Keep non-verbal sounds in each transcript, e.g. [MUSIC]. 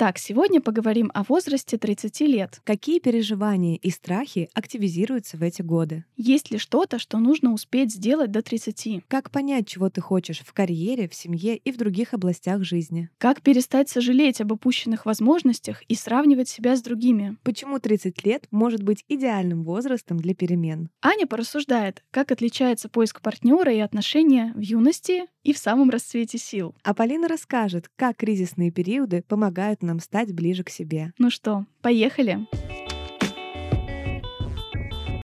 Итак, сегодня поговорим о возрасте 30 лет. Какие переживания и страхи активизируются в эти годы? Есть ли что-то, что нужно успеть сделать до 30? Как понять, чего ты хочешь в карьере, в семье и в других областях жизни? Как перестать сожалеть об упущенных возможностях и сравнивать себя с другими? Почему 30 лет может быть идеальным возрастом для перемен? Аня порассуждает, как отличается поиск партнера и отношения в юности и в самом расцвете сил. А Полина расскажет, как кризисные периоды помогают нам стать ближе к себе. Ну что, поехали?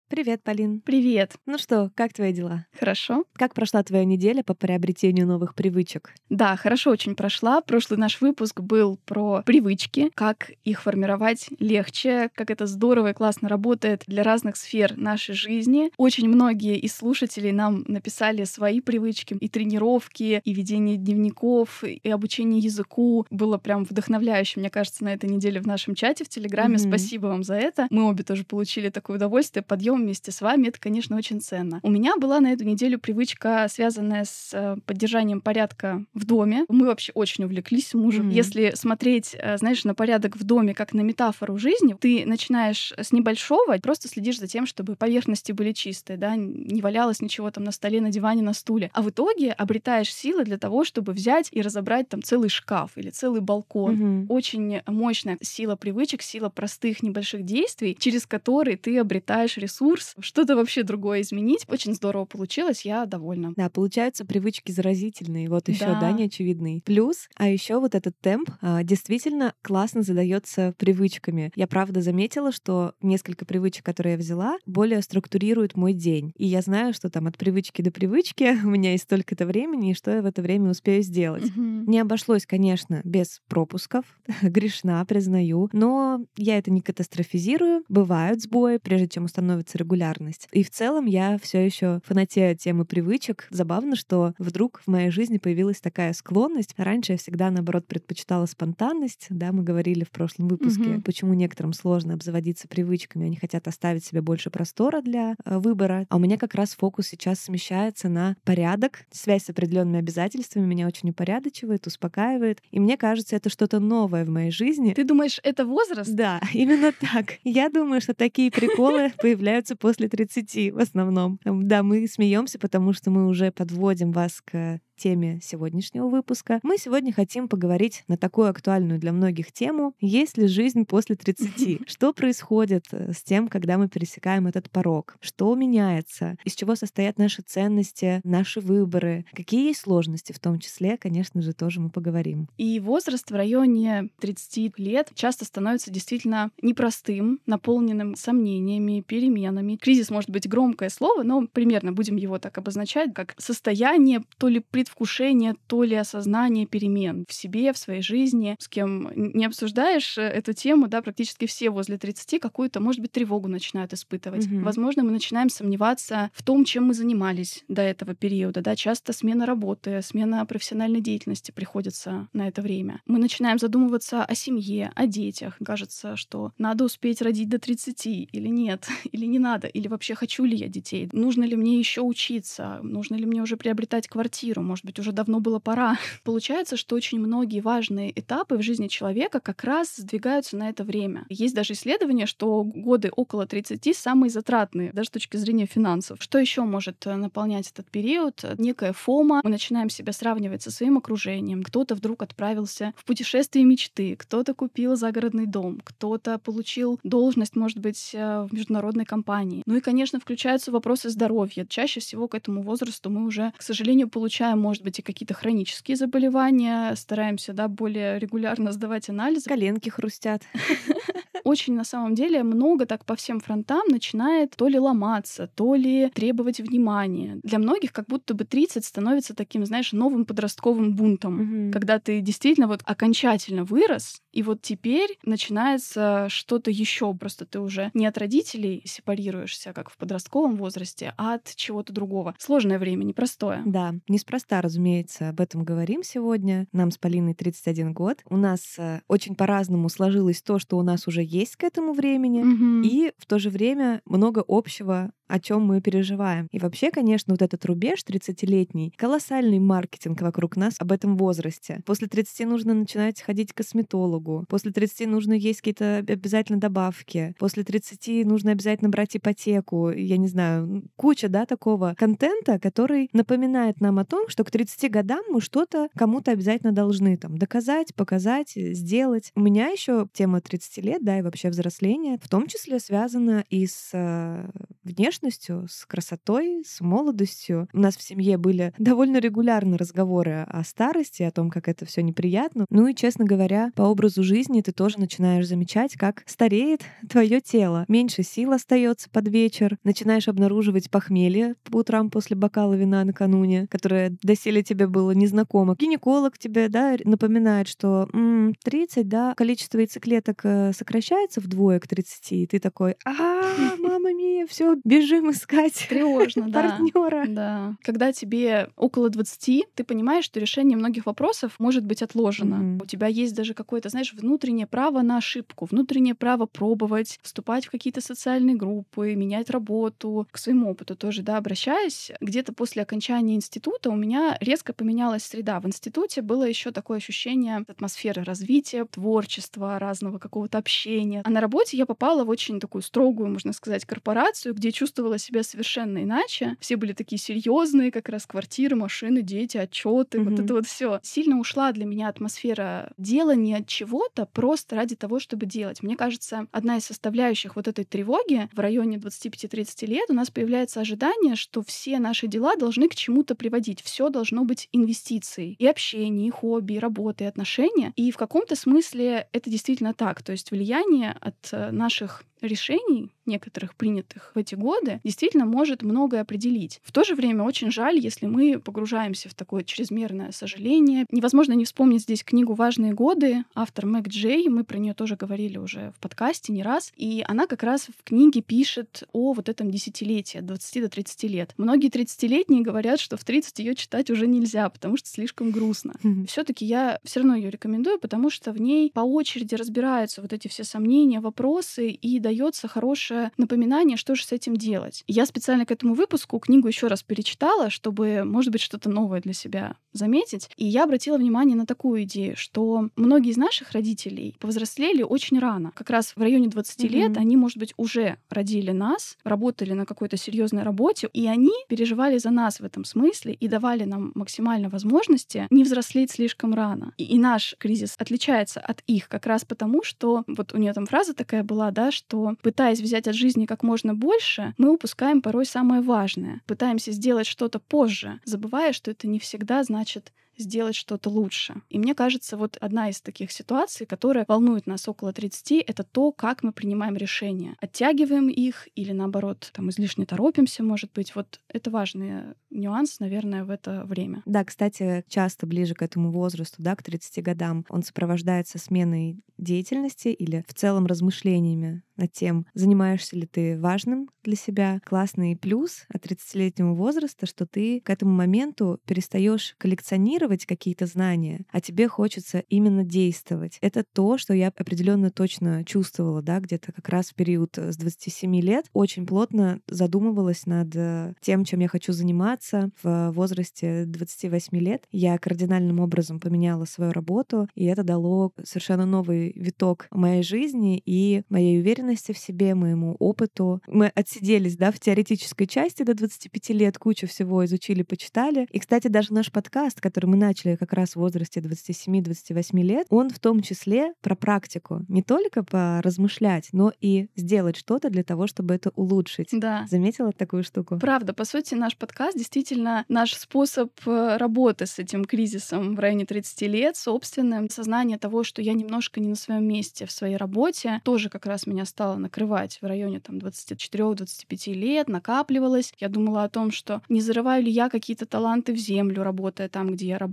Привет, Полин. Привет. Ну что, как твои дела? Хорошо. Как прошла твоя неделя по приобретению новых привычек? Да, хорошо очень прошла. Прошлый наш выпуск был про привычки, как их формировать легче, как это здорово и классно работает для разных сфер нашей жизни. Очень многие из слушателей нам написали свои привычки и тренировки, и ведение дневников, и обучение языку. Было прям вдохновляюще, мне кажется, на этой неделе в нашем чате в Телеграме. Mm-hmm. Спасибо вам за это. Мы обе тоже получили такое удовольствие, подъем вместе с вами. Это, конечно, очень ценно. У меня была на эту неделю привычка, связанная с э, поддержанием порядка в доме. Мы вообще очень увлеклись мужем. Mm-hmm. Если смотреть, э, знаешь, на порядок в доме как на метафору жизни, ты начинаешь с небольшого, просто следишь за тем, чтобы поверхности были чистые, да, не валялось ничего там на столе, на диване, на стуле. А в итоге обретаешь силы для того, чтобы взять и разобрать там целый шкаф или целый балкон. Mm-hmm. Очень мощная сила привычек, сила простых небольших действий, через которые ты обретаешь ресурс курс, что-то вообще другое изменить. Очень здорово получилось, я довольна. Да, получаются привычки заразительные, вот еще, да, да неочевидный. Плюс, а еще вот этот темп а, действительно классно задается привычками. Я правда заметила, что несколько привычек, которые я взяла, более структурируют мой день. И я знаю, что там от привычки до привычки [LAUGHS] у меня есть столько-то времени, и что я в это время успею сделать. Угу. Не обошлось, конечно, без пропусков, [LAUGHS] грешна, признаю, но я это не катастрофизирую. Бывают сбои, прежде чем установится регулярность. И в целом я все еще фанатею темы привычек. Забавно, что вдруг в моей жизни появилась такая склонность. Раньше я всегда, наоборот, предпочитала спонтанность. Да, мы говорили в прошлом выпуске, угу. почему некоторым сложно обзаводиться привычками. Они хотят оставить себе больше простора для э, выбора. А у меня как раз фокус сейчас смещается на порядок. Связь с определенными обязательствами меня очень упорядочивает, успокаивает. И мне кажется, это что-то новое в моей жизни. Ты думаешь, это возраст? Да, [LAUGHS] именно так. Я думаю, что такие приколы [LAUGHS] появляются после 30 в основном. Да, мы смеемся, потому что мы уже подводим вас к теме сегодняшнего выпуска. Мы сегодня хотим поговорить на такую актуальную для многих тему «Есть ли жизнь после 30?». [LAUGHS] Что происходит э, с тем, когда мы пересекаем этот порог? Что меняется? Из чего состоят наши ценности, наши выборы? Какие есть сложности в том числе, конечно же, тоже мы поговорим. И возраст в районе 30 лет часто становится действительно непростым, наполненным сомнениями, переменами. Кризис может быть громкое слово, но примерно будем его так обозначать, как состояние то ли пред предвкушение, то ли осознание перемен в себе, в своей жизни. С кем не обсуждаешь э, эту тему, да, практически все возле 30 какую-то, может быть, тревогу начинают испытывать. Угу. Возможно, мы начинаем сомневаться в том, чем мы занимались до этого периода. Да, часто смена работы, смена профессиональной деятельности приходится на это время. Мы начинаем задумываться о семье, о детях. Кажется, что надо успеть родить до 30 или нет, [LAUGHS] или не надо, или вообще хочу ли я детей, нужно ли мне еще учиться, нужно ли мне уже приобретать квартиру, может быть, уже давно было пора. [LAUGHS] Получается, что очень многие важные этапы в жизни человека как раз сдвигаются на это время. Есть даже исследование, что годы около 30 самые затратные, даже с точки зрения финансов. Что еще может э, наполнять этот период? Некая фома. Мы начинаем себя сравнивать со своим окружением. Кто-то вдруг отправился в путешествие мечты, кто-то купил загородный дом, кто-то получил должность, может быть, э, в международной компании. Ну и, конечно, включаются вопросы здоровья. Чаще всего к этому возрасту мы уже, к сожалению, получаем может быть, и какие-то хронические заболевания. Стараемся, да, более регулярно сдавать анализы. Коленки хрустят. [LAUGHS] Очень, на самом деле, много так по всем фронтам начинает то ли ломаться, то ли требовать внимания. Для многих как будто бы 30 становится таким, знаешь, новым подростковым бунтом, угу. когда ты действительно вот окончательно вырос, И вот теперь начинается что-то еще, просто ты уже не от родителей сепарируешься, как в подростковом возрасте, а от чего-то другого. Сложное время, непростое. Да, неспроста, разумеется, об этом говорим сегодня. Нам с Полиной 31 год. У нас э, очень по-разному сложилось то, что у нас уже есть к этому времени, Мгм. и в то же время много общего о чем мы переживаем. И вообще, конечно, вот этот рубеж 30-летний, колоссальный маркетинг вокруг нас об этом возрасте. После 30 нужно начинать ходить к косметологу. После 30 нужно есть какие-то обязательно добавки. После 30 нужно обязательно брать ипотеку. Я не знаю, куча, да, такого контента, который напоминает нам о том, что к 30 годам мы что-то кому-то обязательно должны там доказать, показать, сделать. У меня еще тема 30 лет, да, и вообще взросления, в том числе связана и с э, внешностью, с красотой, с молодостью. У нас в семье были довольно регулярно разговоры о старости, о том, как это все неприятно. Ну и, честно говоря, по образу жизни ты тоже начинаешь замечать, как стареет твое тело. Меньше сил остается под вечер. Начинаешь обнаруживать похмелье по утрам после бокала вина накануне, которое доселе тебе было незнакомо. Гинеколог тебе да, напоминает, что м, 30, да, количество яйцеклеток э, сокращается вдвое к 30, и ты такой, а, [LAUGHS] мама мия, все, бежим искать Тревожно, [LAUGHS] да. партнера. Да. Когда тебе около 20, ты понимаешь, что решение многих вопросов может быть отложено. У тебя есть даже какое-то, знаешь, внутреннее право на ошибку, внутреннее право пробовать, вступать в какие-то социальные группы, менять работу. К своему опыту тоже, да, обращаясь. Где-то после окончания института у меня резко поменялась среда. В институте было еще такое ощущение атмосферы развития, творчества, разного какого-то общения. А на работе я попала в очень такую строгую, можно сказать, корпорацию, где чувствовала себя совершенно иначе. Все были такие серьезные, как раз квартиры, машины, дети, отчеты, вот Мгм. это вот все. Сильно ушла для меня атмосфера делания от чего-то просто ради того, чтобы делать. Мне кажется, одна из составляющих вот этой тревоги в районе 25-30 лет у нас появляется ожидание, что все наши дела должны к чему-то приводить. Все должно быть инвестицией. И общение, и хобби, и работа, и отношения. И в каком-то смысле это действительно так. То есть влияние от э, наших решений, некоторых принятых в эти годы, действительно может многое определить. В то же время очень жаль, если мы погружаемся в такое чрезмерное сожаление. Невозможно не вспомнить здесь книгу «Важные годы», автор Мэг Джей, мы про нее тоже говорили уже в подкасте не раз, и она как раз в книге пишет о вот этом десятилетии от 20 до 30 лет. Многие 30-летние говорят, что в 30 ее читать уже нельзя, потому что слишком грустно. Все-таки я все равно ее рекомендую, потому что в ней по очереди разбираются вот эти все сомнения, вопросы и дается хорошее напоминание, что же с этим делать. Я специально к этому выпуску книгу еще раз перечитала, чтобы, может быть, что-то новое для себя заметить. И я обратила внимание на такую идею, что многие из наших родителей повзрослели очень рано. Как раз в районе 20 Мгм. лет они, может быть, уже родили нас, работали на какой-то серьезной работе, и они переживали за нас в этом смысле и давали нам максимально возможности не взрослеть слишком рано. И, и наш кризис отличается от их как раз потому, что вот у нее там фраза такая была, да, что пытаясь взять от жизни как можно больше, мы упускаем порой самое важное. Пытаемся сделать что-то позже, забывая, что это не всегда значит сделать что-то лучше. И мне кажется, вот одна из таких ситуаций, которая волнует нас около 30, это то, как мы принимаем решения. Оттягиваем их или, наоборот, там излишне торопимся, может быть. Вот это важный нюанс, наверное, в это время. Да, кстати, часто ближе к этому возрасту, да, к 30 годам, он сопровождается сменой деятельности или в целом размышлениями над тем, занимаешься ли ты важным для себя. Классный плюс от 30-летнего возраста, что ты к этому моменту перестаешь коллекционировать какие-то знания, а тебе хочется именно действовать. Это то, что я определенно точно чувствовала, да, где-то как раз в период с 27 лет очень плотно задумывалась над э, тем, чем я хочу заниматься в возрасте 28 лет. Я кардинальным образом поменяла свою работу, и это дало совершенно новый виток моей жизни и моей уверенности в себе, моему опыту. Мы отсиделись, да, в теоретической части до 25 лет, кучу всего изучили, почитали. И, кстати, даже наш подкаст, который мы начали как раз в возрасте 27-28 лет, он в том числе про практику. Не только поразмышлять, но и сделать что-то для того, чтобы это улучшить. Да. Заметила такую штуку? Правда, по сути, наш подкаст действительно наш способ э, работы с этим кризисом в районе 30 лет, собственным. Сознание того, что я немножко не на своем месте в своей работе, тоже как раз меня стало накрывать в районе там 24-25 лет, накапливалось. Я думала о том, что не зарываю ли я какие-то таланты в землю, работая там, где я работаю,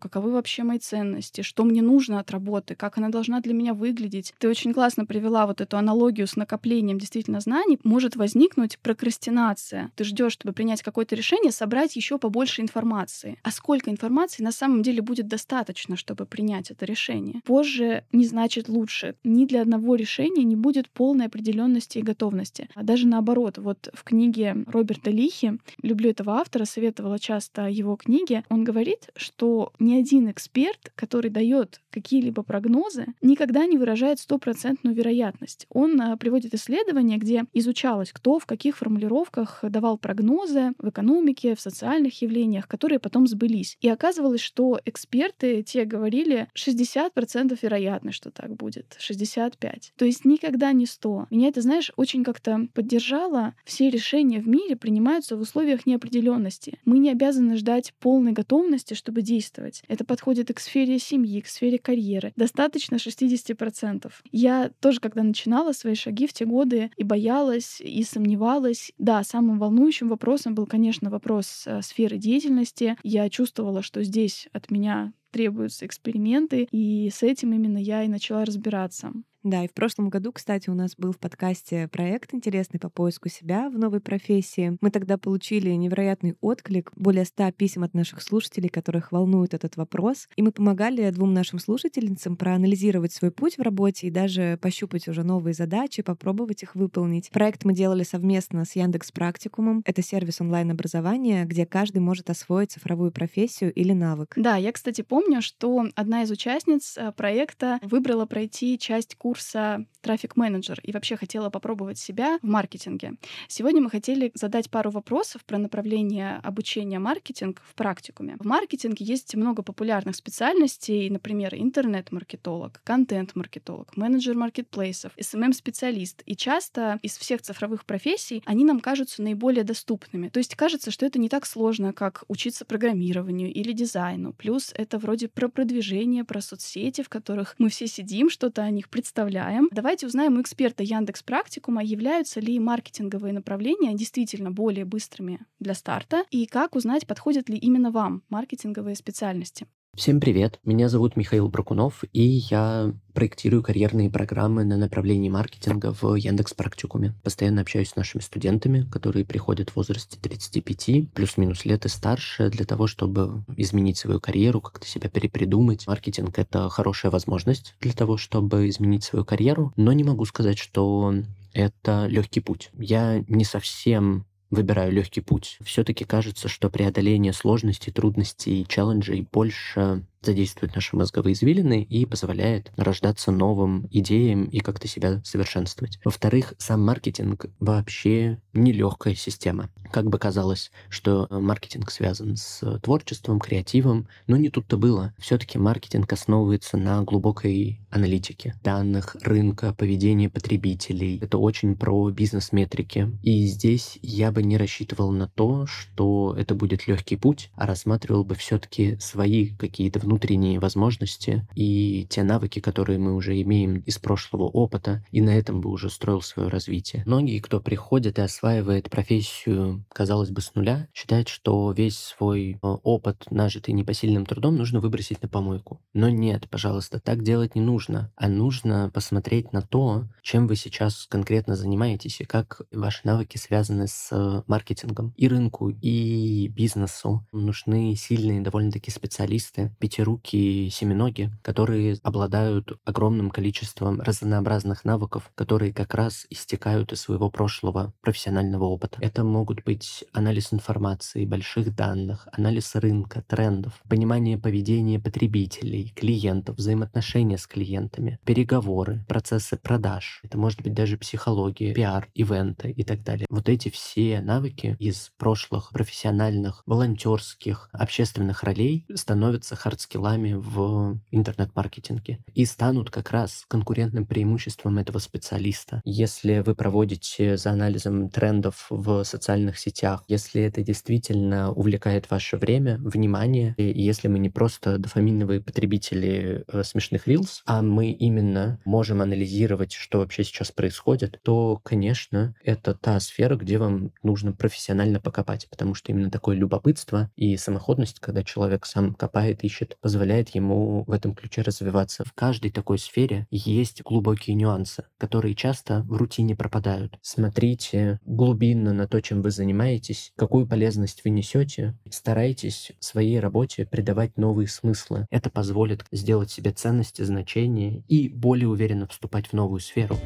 каковы вообще мои ценности, что мне нужно от работы, как она должна для меня выглядеть. Ты очень классно привела вот эту аналогию с накоплением действительно знаний. Может возникнуть прокрастинация. Ты ждешь, чтобы принять какое-то решение, собрать еще побольше информации. А сколько информации на самом деле будет достаточно, чтобы принять это решение? Позже не значит лучше. Ни для одного решения не будет полной определенности и готовности. А даже наоборот, вот в книге Роберта Лихи, люблю этого автора, советовала часто его книги, он говорит, что ни один эксперт, который дает какие-либо прогнозы, никогда не выражает стопроцентную вероятность. Он а, приводит исследования, где изучалось, кто в каких формулировках давал прогнозы в экономике, в социальных явлениях, которые потом сбылись. И оказывалось, что эксперты те говорили 60% вероятность, что так будет, 65. То есть никогда не 100. Меня это, знаешь, очень как-то поддержало. Все решения в мире принимаются в условиях неопределенности. Мы не обязаны ждать полной готовности, чтобы действовать. Это подходит и к сфере семьи, к сфере карьеры. Достаточно 60%. Я тоже, когда начинала свои шаги в те годы и боялась, и сомневалась. Да, самым волнующим вопросом был, конечно, вопрос э, сферы деятельности. Я чувствовала, что здесь от меня требуются эксперименты, и с этим именно я и начала разбираться. Да, и в прошлом году, кстати, у нас был в подкасте проект интересный по поиску себя в новой профессии. Мы тогда получили невероятный отклик, более ста писем от наших слушателей, которых волнует этот вопрос. И мы помогали двум нашим слушательницам проанализировать свой путь в работе и даже пощупать уже новые задачи, попробовать их выполнить. Проект мы делали совместно с Яндекс Практикумом. Это сервис онлайн-образования, где каждый может освоить цифровую профессию или навык. Да, я, кстати, помню, что одна из участниц э, проекта выбрала пройти часть курса курса трафик-менеджер и вообще хотела попробовать себя в маркетинге. Сегодня мы хотели задать пару вопросов про направление обучения маркетинг в практикуме. В маркетинге есть много популярных специальностей, например, интернет-маркетолог, контент-маркетолог, менеджер маркетплейсов, SMM-специалист. И часто из всех цифровых профессий они нам кажутся наиболее доступными. То есть кажется, что это не так сложно, как учиться программированию или дизайну. Плюс это вроде про продвижение, про соцсети, в которых мы все сидим, что-то о них представляем, представляем. Давайте узнаем у эксперта Яндекс Практикума, являются ли маркетинговые направления действительно более быстрыми для старта и как узнать, подходят ли именно вам маркетинговые специальности. Всем привет, меня зовут Михаил Бракунов, и я проектирую карьерные программы на направлении маркетинга в Яндекс Практикуме. Постоянно общаюсь с нашими студентами, которые приходят в возрасте 35, плюс-минус лет и старше, для того, чтобы изменить свою карьеру, как-то себя перепридумать. Маркетинг — это хорошая возможность для того, чтобы изменить свою карьеру, но не могу сказать, что это легкий путь. Я не совсем выбираю легкий путь. Все-таки кажется, что преодоление сложностей, трудностей и челленджей больше задействует наши мозговые извилины и позволяет рождаться новым идеям и как-то себя совершенствовать. Во-вторых, сам маркетинг вообще нелегкая система. Как бы казалось, что маркетинг связан с творчеством, креативом, но не тут-то было. Все-таки маркетинг основывается на глубокой аналитике данных, рынка, поведения потребителей. Это очень про бизнес-метрики. И здесь я бы не рассчитывал на то, что это будет легкий путь, а рассматривал бы все-таки свои какие-то внутренние возможности и те навыки, которые мы уже имеем из прошлого опыта, и на этом бы уже строил свое развитие. Многие, кто приходит и осваивает профессию, казалось бы, с нуля, считают, что весь свой э, опыт, нажитый непосильным трудом, нужно выбросить на помойку. Но нет, пожалуйста, так делать не нужно, а нужно посмотреть на то, чем вы сейчас конкретно занимаетесь и как ваши навыки связаны с маркетингом и рынку, и бизнесу. Нужны сильные довольно-таки специалисты, пятируки, семиноги, которые обладают огромным количеством разнообразных навыков, которые как раз истекают из своего прошлого профессионального опыта. Это могут быть анализ информации, больших данных, анализ рынка, трендов, понимание поведения потребителей, клиентов, взаимоотношения с клиентами, переговоры, процессы продаж. Это может быть даже психология, пиар, ивенты и так далее. Вот эти все навыки из прошлых профессиональных, волонтерских, общественных ролей становятся хард скиллами в интернет-маркетинге и станут как раз конкурентным преимуществом этого специалиста. Если вы проводите за анализом трендов в социальных сетях, если это действительно увлекает ваше время, внимание, и если мы не просто дофаминовые потребители э, смешных рилс, а мы именно можем анализировать, что вообще сейчас происходит, то, конечно, это та сфера, где вам нужно профессионально покопать, потому что именно такое любопытство и самоходность, когда человек сам копает, ищет, позволяет ему в этом ключе развиваться. В каждой такой сфере есть глубокие нюансы, которые часто в рутине пропадают. Смотрите глубинно на то, чем вы занимаетесь, какую полезность вы несете, старайтесь своей работе придавать новые смыслы. Это позволит сделать себе ценности, значения и более уверенно вступать в новую сферу.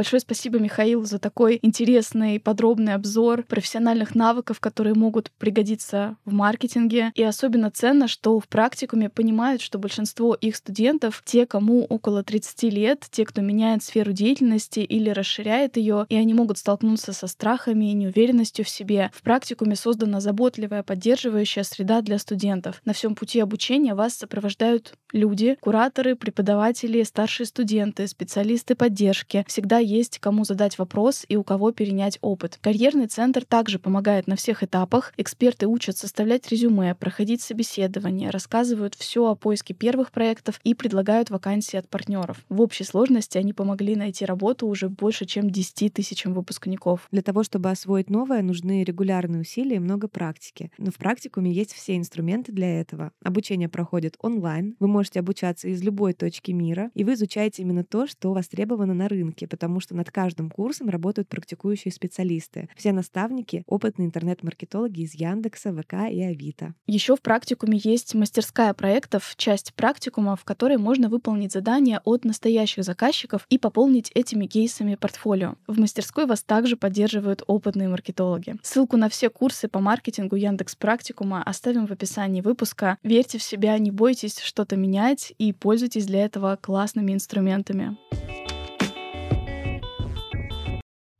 Большое спасибо, Михаил, за такой интересный, подробный обзор профессиональных навыков, которые могут пригодиться в маркетинге. И особенно ценно, что в практикуме понимают, что большинство их студентов, те, кому около 30 лет, те, кто меняет сферу деятельности или расширяет ее, и они могут столкнуться со страхами и неуверенностью в себе. В практикуме создана заботливая, поддерживающая среда для студентов. На всем пути обучения вас сопровождают люди, кураторы, преподаватели, старшие студенты, специалисты поддержки. Всегда есть кому задать вопрос и у кого перенять опыт. Карьерный центр также помогает на всех этапах. Эксперты учат составлять резюме, проходить собеседование, рассказывают все о поиске первых проектов и предлагают вакансии от партнеров. В общей сложности они помогли найти работу уже больше, чем 10 тысячам выпускников. Для того, чтобы освоить новое, нужны регулярные усилия и много практики. Но в практикуме есть все инструменты для этого. Обучение проходит онлайн. Вы можете обучаться из любой точки мира, и вы изучаете именно то, что востребовано на рынке, потому что над каждым курсом работают практикующие специалисты. Все наставники — опытные интернет-маркетологи из Яндекса, ВК и Авито. Еще в практикуме есть мастерская проектов, часть практикума, в которой можно выполнить задания от настоящих заказчиков и пополнить этими кейсами портфолио. В мастерской вас также поддерживают опытные маркетологи. Ссылку на все курсы по маркетингу Яндекс Практикума оставим в описании выпуска. Верьте в себя, не бойтесь что-то менять и пользуйтесь для этого классными инструментами.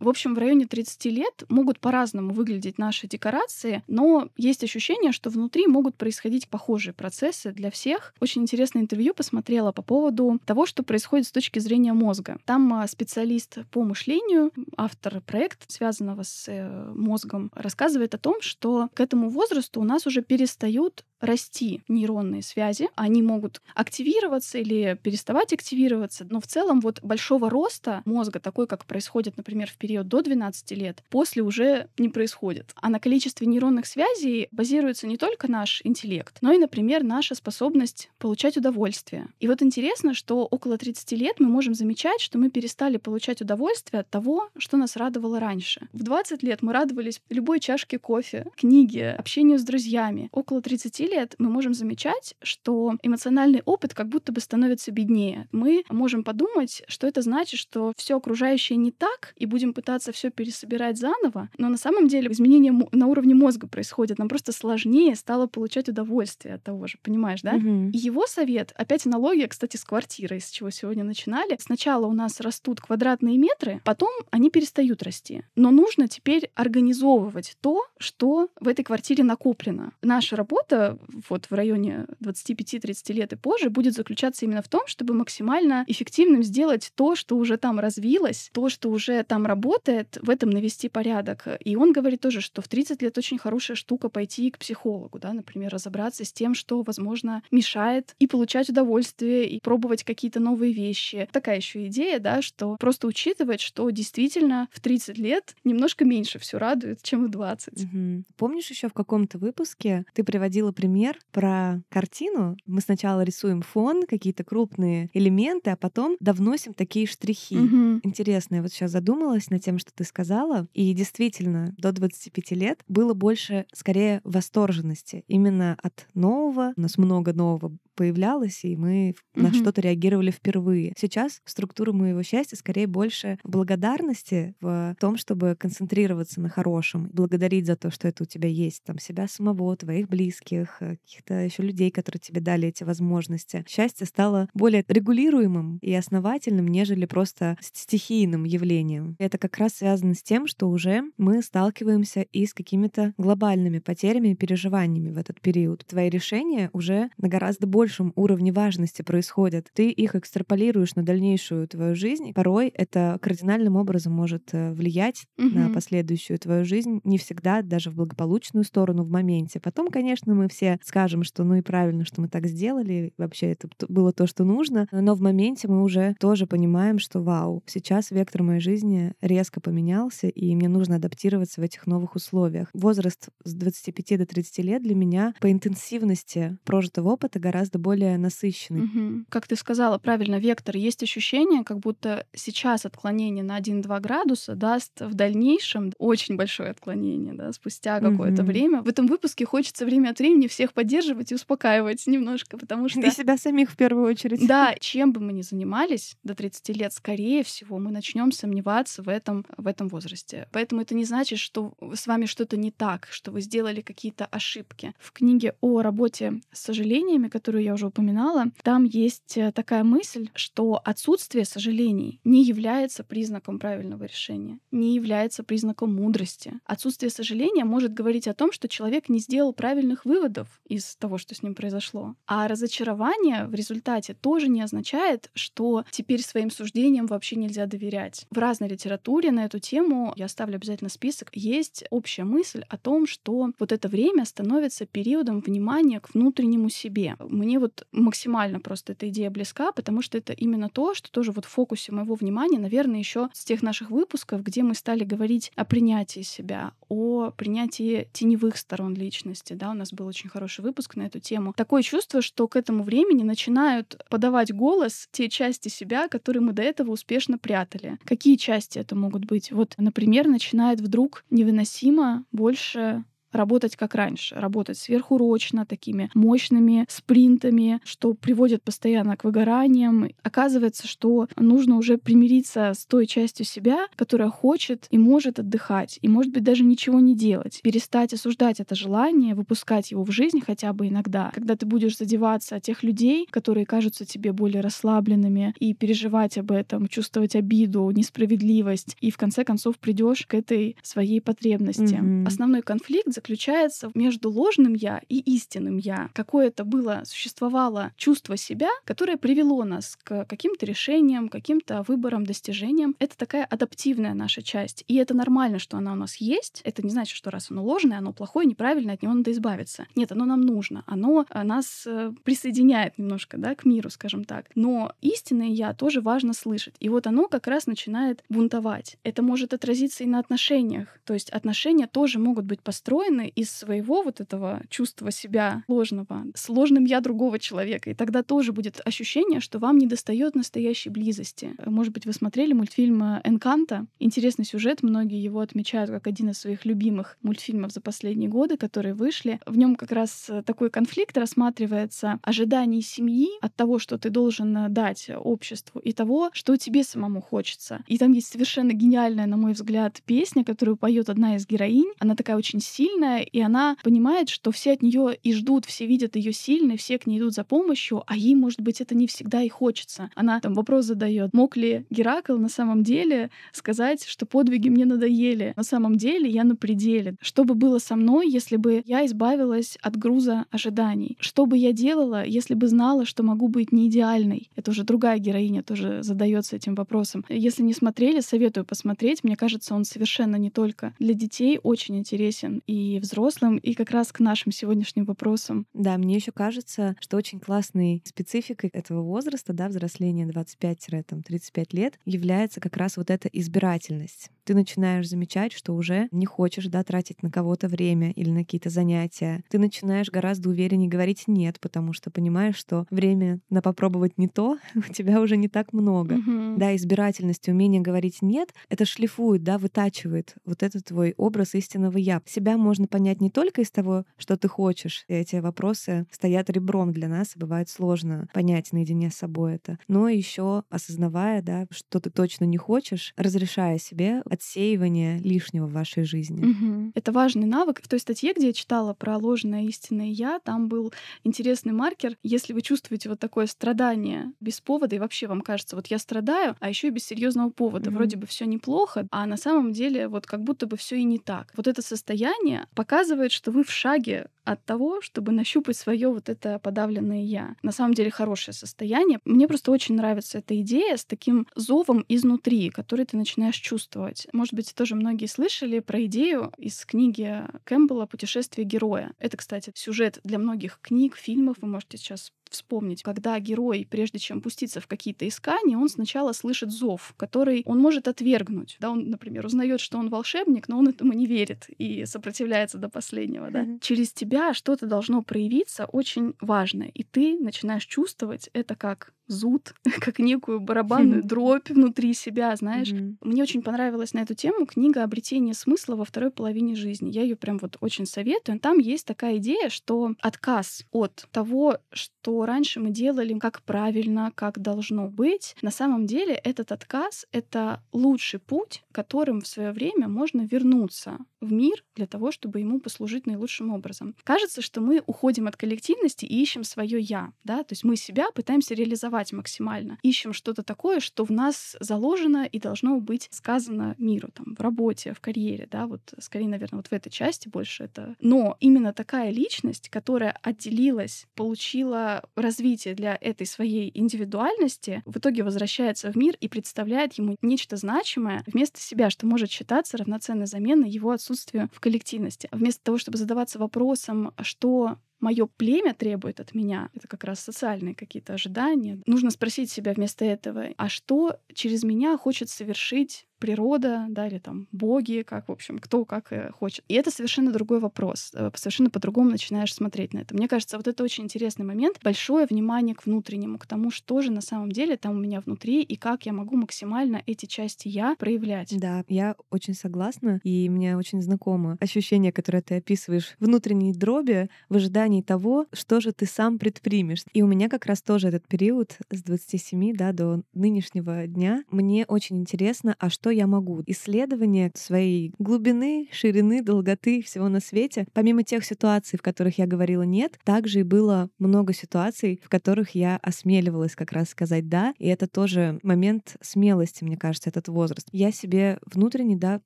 В общем, в районе 30 лет могут по-разному выглядеть наши декорации, но есть ощущение, что внутри могут происходить похожие процессы для всех. Очень интересное интервью посмотрела по поводу того, что происходит с точки зрения мозга. Там а, специалист по мышлению, автор проекта, связанного с э, мозгом, рассказывает о том, что к этому возрасту у нас уже перестают расти нейронные связи, они могут активироваться или переставать активироваться, но в целом вот большого роста мозга, такой, как происходит, например, в период до 12 лет, после уже не происходит. А на количестве нейронных связей базируется не только наш интеллект, но и, например, наша способность получать удовольствие. И вот интересно, что около 30 лет мы можем замечать, что мы перестали получать удовольствие от того, что нас радовало раньше. В 20 лет мы радовались любой чашке кофе, книге, общению с друзьями. Около 30 лет мы можем замечать, что эмоциональный опыт как будто бы становится беднее. Мы можем подумать, что это значит, что все окружающее не так, и будем пытаться все пересобирать заново, но на самом деле изменения на уровне мозга происходят. Нам просто сложнее стало получать удовольствие от того же, понимаешь, да? Мгм. И его совет, опять аналогия, кстати, с квартирой, с чего сегодня начинали. Сначала у нас растут квадратные метры, потом они перестают расти. Но нужно теперь организовывать то, что в этой квартире накоплено. Наша работа вот в районе 25-30 лет и позже будет заключаться именно в том, чтобы максимально эффективным сделать то, что уже там развилось, то, что уже там работает, в этом навести порядок. И он говорит тоже, что в 30 лет очень хорошая штука пойти к психологу, да, например, разобраться с тем, что, возможно, мешает и получать удовольствие, и пробовать какие-то новые вещи. Такая еще идея, да, что просто учитывать, что действительно в 30 лет немножко меньше все радует, чем в 20. Мгм. Помнишь, еще в каком-то выпуске ты приводила пример про картину? Мы сначала рисуем фон, какие-то крупные элементы, а потом довносим такие штрихи. Мгм. Интересно, я вот сейчас задумалась над тем, что ты сказала, и действительно, до 25 лет было больше, скорее, восторженности именно от нового. У нас много нового появлялось, и мы mm-hmm. на что-то реагировали впервые. Сейчас структура моего счастья скорее больше в благодарности, в том, чтобы концентрироваться на хорошем, благодарить за то, что это у тебя есть, там, себя самого, твоих близких, э, каких-то еще людей, которые тебе дали эти возможности. Счастье стало более регулируемым и основательным, нежели просто стихийным явлением. Это как раз связано с тем, что уже мы сталкиваемся и с какими-то глобальными потерями и переживаниями в этот период. Твои решения уже на гораздо большем уровне важности происходят. Ты их экстраполируешь на дальнейшую твою жизнь. Порой это кардинальным образом может э, влиять угу. на последующую твою жизнь. Не всегда даже в благополучную сторону в моменте. Потом, конечно, мы все скажем, что ну и правильно, что мы так сделали. Вообще это было то, что нужно. Но в моменте мы уже тоже понимаем, что вау, сейчас вектор моей жизни резко поменялся, и мне нужно адаптироваться в этих новых условиях. Возраст с 25 до 30 лет для меня по интенсивности прожитого опыта гораздо более насыщенный. Угу. Как ты сказала, правильно, вектор. Есть ощущение, как будто сейчас отклонение на 1-2 градуса даст в дальнейшем очень большое отклонение, да, спустя какое-то угу. время. В этом выпуске хочется время от времени всех поддерживать и успокаивать немножко, потому что... И себя самих в первую очередь. Да, чем бы мы ни занимались до 30 лет, скорее всего, мы начнем сомневаться в этом, в этом возрасте. Поэтому это не значит, что с вами что-то не так, что вы сделали какие-то ошибки. В книге о работе с сожалениями, которую я уже упоминала, там есть э, такая мысль, что отсутствие сожалений не является признаком правильного решения, не является признаком мудрости. Отсутствие сожаления может говорить о том, что человек не сделал правильных выводов из того, что с ним произошло. А разочарование в результате тоже не означает, что теперь своим суждениям вообще нельзя доверять. В разной литературе на эту тему, я оставлю обязательно список, есть общая мысль о том, что вот это время становится периодом внимания к внутреннему себе. Мне вот максимально просто эта идея близка, потому что это именно то, что тоже вот в фокусе моего внимания, наверное, еще с тех наших выпусков, где мы стали говорить о принятии себя, о принятии теневых сторон личности. Да, у нас был очень хороший выпуск на эту тему. Такое чувство, что к этому времени начинают подавать голос те части себя, которые мы до этого успешно прятали. Какие части это могут быть? Вот, например, начинает вдруг невыносимо больше работать как раньше, работать сверхурочно, такими мощными спринтами, что приводит постоянно к выгораниям. Оказывается, что нужно уже примириться с той частью себя, которая хочет и может отдыхать, и, может быть, даже ничего не делать. Перестать осуждать это желание, выпускать его в жизнь хотя бы иногда. Когда ты будешь задеваться о тех людей, которые кажутся тебе более расслабленными, и переживать об этом, чувствовать обиду, несправедливость, и в конце концов придешь к этой своей потребности. Mm-hmm. Основной конфликт заключается между ложным я и истинным я. Какое-то было, существовало чувство себя, которое привело нас к каким-то решениям, каким-то выборам, достижениям. Это такая адаптивная наша часть. И это нормально, что она у нас есть. Это не значит, что раз оно ложное, оно плохое, неправильное, от него надо избавиться. Нет, оно нам нужно. Оно э, нас э, присоединяет немножко да, к миру, скажем так. Но истинное я тоже важно слышать. И вот оно как раз начинает бунтовать. Это может отразиться и на отношениях. То есть отношения тоже могут быть построены построены из своего вот этого чувства себя ложного, сложным я другого человека. И тогда тоже будет ощущение, что вам не достает настоящей близости. Может быть, вы смотрели мультфильм «Энканта». Интересный сюжет, многие его отмечают как один из своих любимых мультфильмов за последние годы, которые вышли. В нем как раз такой конфликт рассматривается ожиданий семьи от того, что ты должен дать обществу, и того, что тебе самому хочется. И там есть совершенно гениальная, на мой взгляд, песня, которую поет одна из героинь. Она такая очень сильная, сильная, и она понимает, что все от нее и ждут, все видят ее сильной, все к ней идут за помощью, а ей, может быть, это не всегда и хочется. Она там вопрос задает, мог ли Геракл на самом деле сказать, что подвиги мне надоели? На самом деле я на пределе. Что бы было со мной, если бы я избавилась от груза ожиданий? Что бы я делала, если бы знала, что могу быть не идеальной? Это уже другая героиня тоже задается этим вопросом. Если не смотрели, советую посмотреть. Мне кажется, он совершенно не только для детей очень интересен и и взрослым, и как раз к нашим сегодняшним вопросам. Да, мне еще кажется, что очень классной спецификой этого возраста, да, взросления 25-35 лет, является как раз вот эта избирательность. Ты начинаешь замечать, что уже не хочешь, да, тратить на кого-то время или на какие-то занятия. Ты начинаешь гораздо увереннее говорить «нет», потому что понимаешь, что время на попробовать не то [LAUGHS] у тебя уже не так много. Mm-hmm. Да, избирательность, умение говорить «нет» — это шлифует, да, вытачивает вот этот твой образ истинного «я». Себя можно можно понять не только из того, что ты хочешь. Эти вопросы стоят ребром для нас, и бывает сложно понять наедине с собой это. Но еще осознавая, да, что ты точно не хочешь, разрешая себе отсеивание лишнего в вашей жизни. Угу. Это важный навык. В той статье, где я читала про ложное истинное я, там был интересный маркер. Если вы чувствуете вот такое страдание без повода, и вообще вам кажется, вот я страдаю, а еще и без серьезного повода. Mm-hmm. Вроде бы все неплохо, а на самом деле вот как будто бы все и не так. Вот это состояние показывает, что вы в шаге от того, чтобы нащупать свое вот это подавленное я. На самом деле хорошее состояние. Мне просто очень нравится эта идея с таким зовом изнутри, который ты начинаешь чувствовать. Может быть, тоже многие слышали про идею из книги Кэмпбелла «Путешествие героя». Это, кстати, сюжет для многих книг, фильмов. Вы можете сейчас вспомнить, когда герой, прежде чем пуститься в какие-то искания, он сначала слышит зов, который он может отвергнуть. Да, он, например, узнает, что он волшебник, но он этому не верит и сопротивляется до последнего. Да. Mm-hmm. Через тебя что-то должно проявиться очень важное, и ты начинаешь чувствовать это как зуд, [LAUGHS] как некую барабанную дробь внутри себя, знаешь. Мне очень понравилась на эту тему книга «Обретение смысла во второй половине жизни». Я ее прям вот очень советую. Там есть такая идея, что отказ от того, что раньше мы делали как правильно, как должно быть, на самом деле этот отказ — это лучший путь, которым в свое время можно вернуться в мир для того, чтобы ему послужить наилучшим образом. Кажется, что мы уходим от коллективности и ищем свое я, да, то есть мы себя пытаемся реализовать максимально, ищем что-то такое, что в нас заложено и должно быть сказано миру, там, в работе, в карьере, да, вот скорее, наверное, вот в этой части больше это. Но именно такая личность, которая отделилась, получила развитие для этой своей индивидуальности, в итоге возвращается в мир и представляет ему нечто значимое вместо себя, что может считаться равноценной заменой его отсутствию отсутствию в коллективности. Вместо того, чтобы задаваться вопросом, что мое племя требует от меня, это как раз социальные какие-то ожидания, нужно спросить себя вместо этого, а что через меня хочет совершить природа, да, или там боги, как, в общем, кто как э, хочет. И это совершенно другой вопрос. Э, совершенно по-другому начинаешь смотреть на это. Мне кажется, вот это очень интересный момент. Большое внимание к внутреннему, к тому, что же на самом деле там у меня внутри, и как я могу максимально эти части я проявлять. Да, я очень согласна, и мне очень знакомо ощущение, которое ты описываешь, внутренней дроби в ожидании того, что же ты сам предпримешь. И у меня как раз тоже этот период с 27 да, до нынешнего дня. Мне очень интересно, а что что я могу. Исследование своей глубины, ширины, долготы всего на свете. Помимо тех ситуаций, в которых я говорила «нет», также и было много ситуаций, в которых я осмеливалась как раз сказать «да», и это тоже момент смелости, мне кажется, этот возраст. Я себе внутренне, да,